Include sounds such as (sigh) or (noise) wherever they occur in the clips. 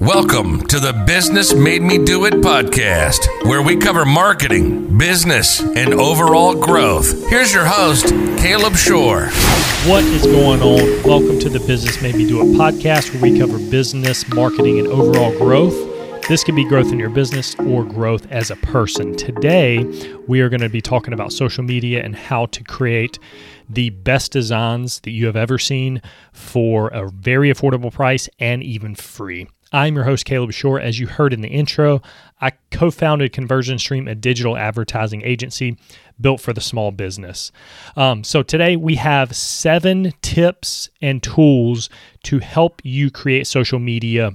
Welcome to the Business Made Me Do It podcast, where we cover marketing, business, and overall growth. Here's your host, Caleb Shore. What is going on? Welcome to the Business Made Me Do It podcast, where we cover business, marketing, and overall growth. This can be growth in your business or growth as a person. Today, we are going to be talking about social media and how to create the best designs that you have ever seen for a very affordable price and even free. I'm your host, Caleb Shore. As you heard in the intro, I co founded Conversion Stream, a digital advertising agency built for the small business. Um, so today we have seven tips and tools to help you create social media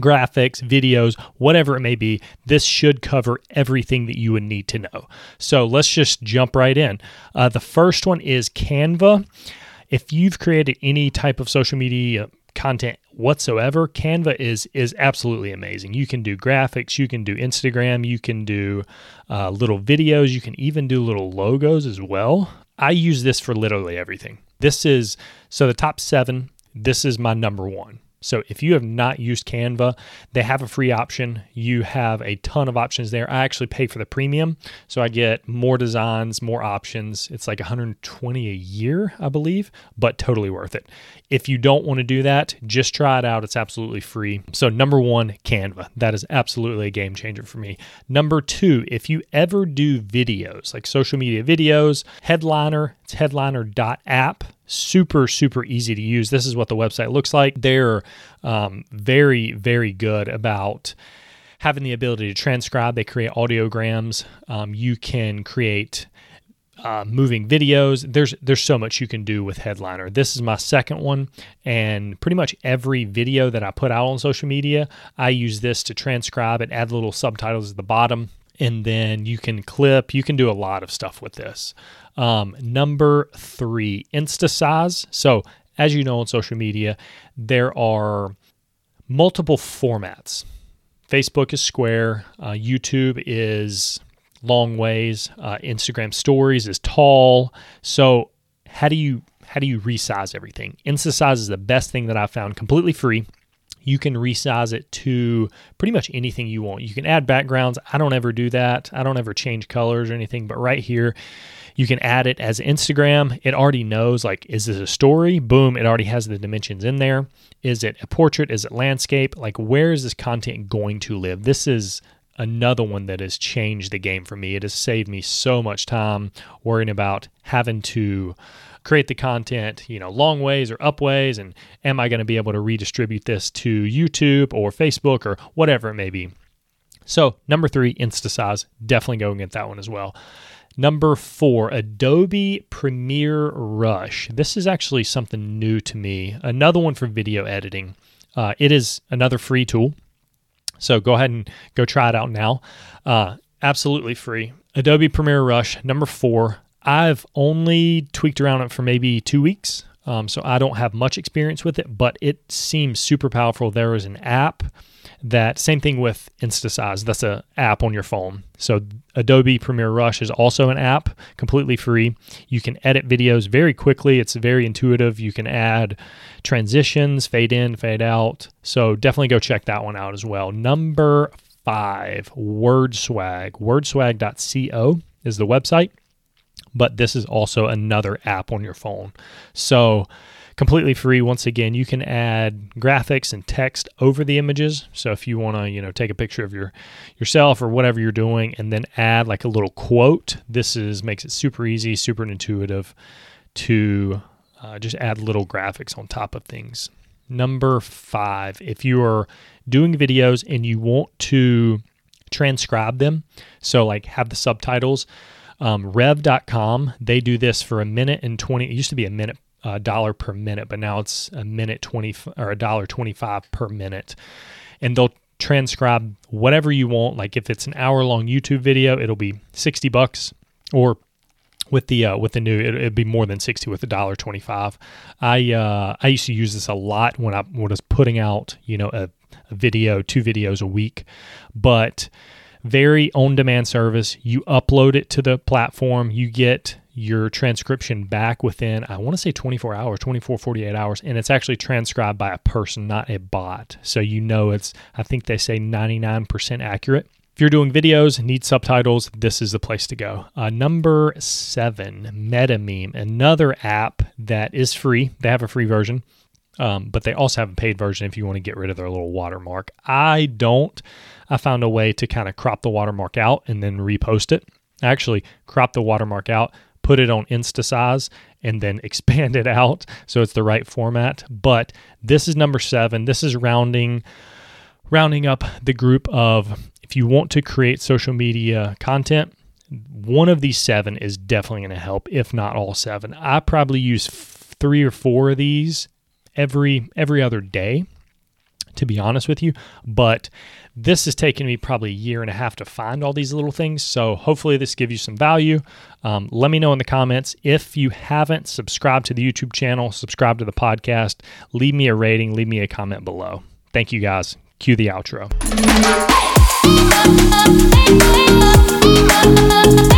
graphics, videos, whatever it may be, this should cover everything that you would need to know. So let's just jump right in. Uh, the first one is Canva. If you've created any type of social media content whatsoever. Canva is is absolutely amazing. You can do graphics you can do instagram you can do uh, little videos you can even do little logos as well. I use this for literally everything. This is so the top seven this is my number one so if you have not used Canva, they have a free option. You have a ton of options there. I actually pay for the premium, so I get more designs, more options. It's like 120 a year, I believe, but totally worth it. If you don't want to do that, just try it out. It's absolutely free. So number 1, Canva. That is absolutely a game changer for me. Number 2, if you ever do videos, like social media videos, Headliner, it's headliner.app super super easy to use. This is what the website looks like. They're um, very very good about having the ability to transcribe. They create audiograms. Um, you can create uh, moving videos. There's there's so much you can do with headliner. This is my second one and pretty much every video that i put out on social media i use this to transcribe and add little subtitles at the bottom and then you can clip you can do a lot of stuff with this um, number three, Instasize. So, as you know on social media, there are multiple formats. Facebook is square, uh, YouTube is long ways, uh, Instagram stories is tall. So, how do you how do you resize everything? Instasize is the best thing that I've found, completely free. You can resize it to pretty much anything you want. You can add backgrounds. I don't ever do that. I don't ever change colors or anything, but right here, you can add it as Instagram. It already knows like, is this a story? Boom, it already has the dimensions in there. Is it a portrait? Is it landscape? Like, where is this content going to live? This is another one that has changed the game for me. It has saved me so much time worrying about having to create the content, you know, long ways or up ways, and am I going to be able to redistribute this to YouTube or Facebook or whatever it may be. So, number three, Instasize. Definitely go and get that one as well. Number four, Adobe Premiere Rush. This is actually something new to me. Another one for video editing. Uh, it is another free tool. So go ahead and go try it out now. Uh, absolutely free. Adobe Premiere Rush, number four. I've only tweaked around it for maybe two weeks. Um, so I don't have much experience with it, but it seems super powerful. There is an app that same thing with Instasize. That's an app on your phone. So Adobe Premiere Rush is also an app, completely free. You can edit videos very quickly. It's very intuitive. You can add transitions, fade in, fade out. So definitely go check that one out as well. Number five, WordSwag. WordSwag.co is the website, but this is also another app on your phone. So completely free. Once again, you can add graphics and text over the images. So if you want to, you know, take a picture of your yourself or whatever you're doing, and then add like a little quote, this is makes it super easy, super intuitive to uh, just add little graphics on top of things. Number five, if you are doing videos and you want to transcribe them, so like have the subtitles. Um, rev.com they do this for a minute and 20 it used to be a minute a dollar per minute, but now it's a minute 20 or a dollar 25 per minute. And they'll transcribe whatever you want. Like if it's an hour long YouTube video, it'll be 60 bucks or with the uh, with the new it, would be more than 60 with a dollar 25 i uh, i used to use this a lot when i was putting out you know a, a video two videos a week but very on demand service you upload it to the platform you get your transcription back within, I want to say 24 hours, 24, 48 hours, and it's actually transcribed by a person, not a bot. So you know it's, I think they say 99% accurate. If you're doing videos need subtitles, this is the place to go. Uh, number seven, MetaMeme, another app that is free. They have a free version, um, but they also have a paid version if you want to get rid of their little watermark. I don't. I found a way to kind of crop the watermark out and then repost it. Actually, crop the watermark out, put it on Insta size, and then (laughs) expand it out so it's the right format. But this is number seven. This is rounding rounding up the group of if you want to create social media content, one of these seven is definitely going to help, if not all seven. I probably use f- three or four of these every every other day, to be honest with you. But this has taken me probably a year and a half to find all these little things. So hopefully this gives you some value. Um, let me know in the comments if you haven't subscribed to the YouTube channel, subscribe to the podcast, leave me a rating, leave me a comment below. Thank you guys. Cue the outro. (laughs)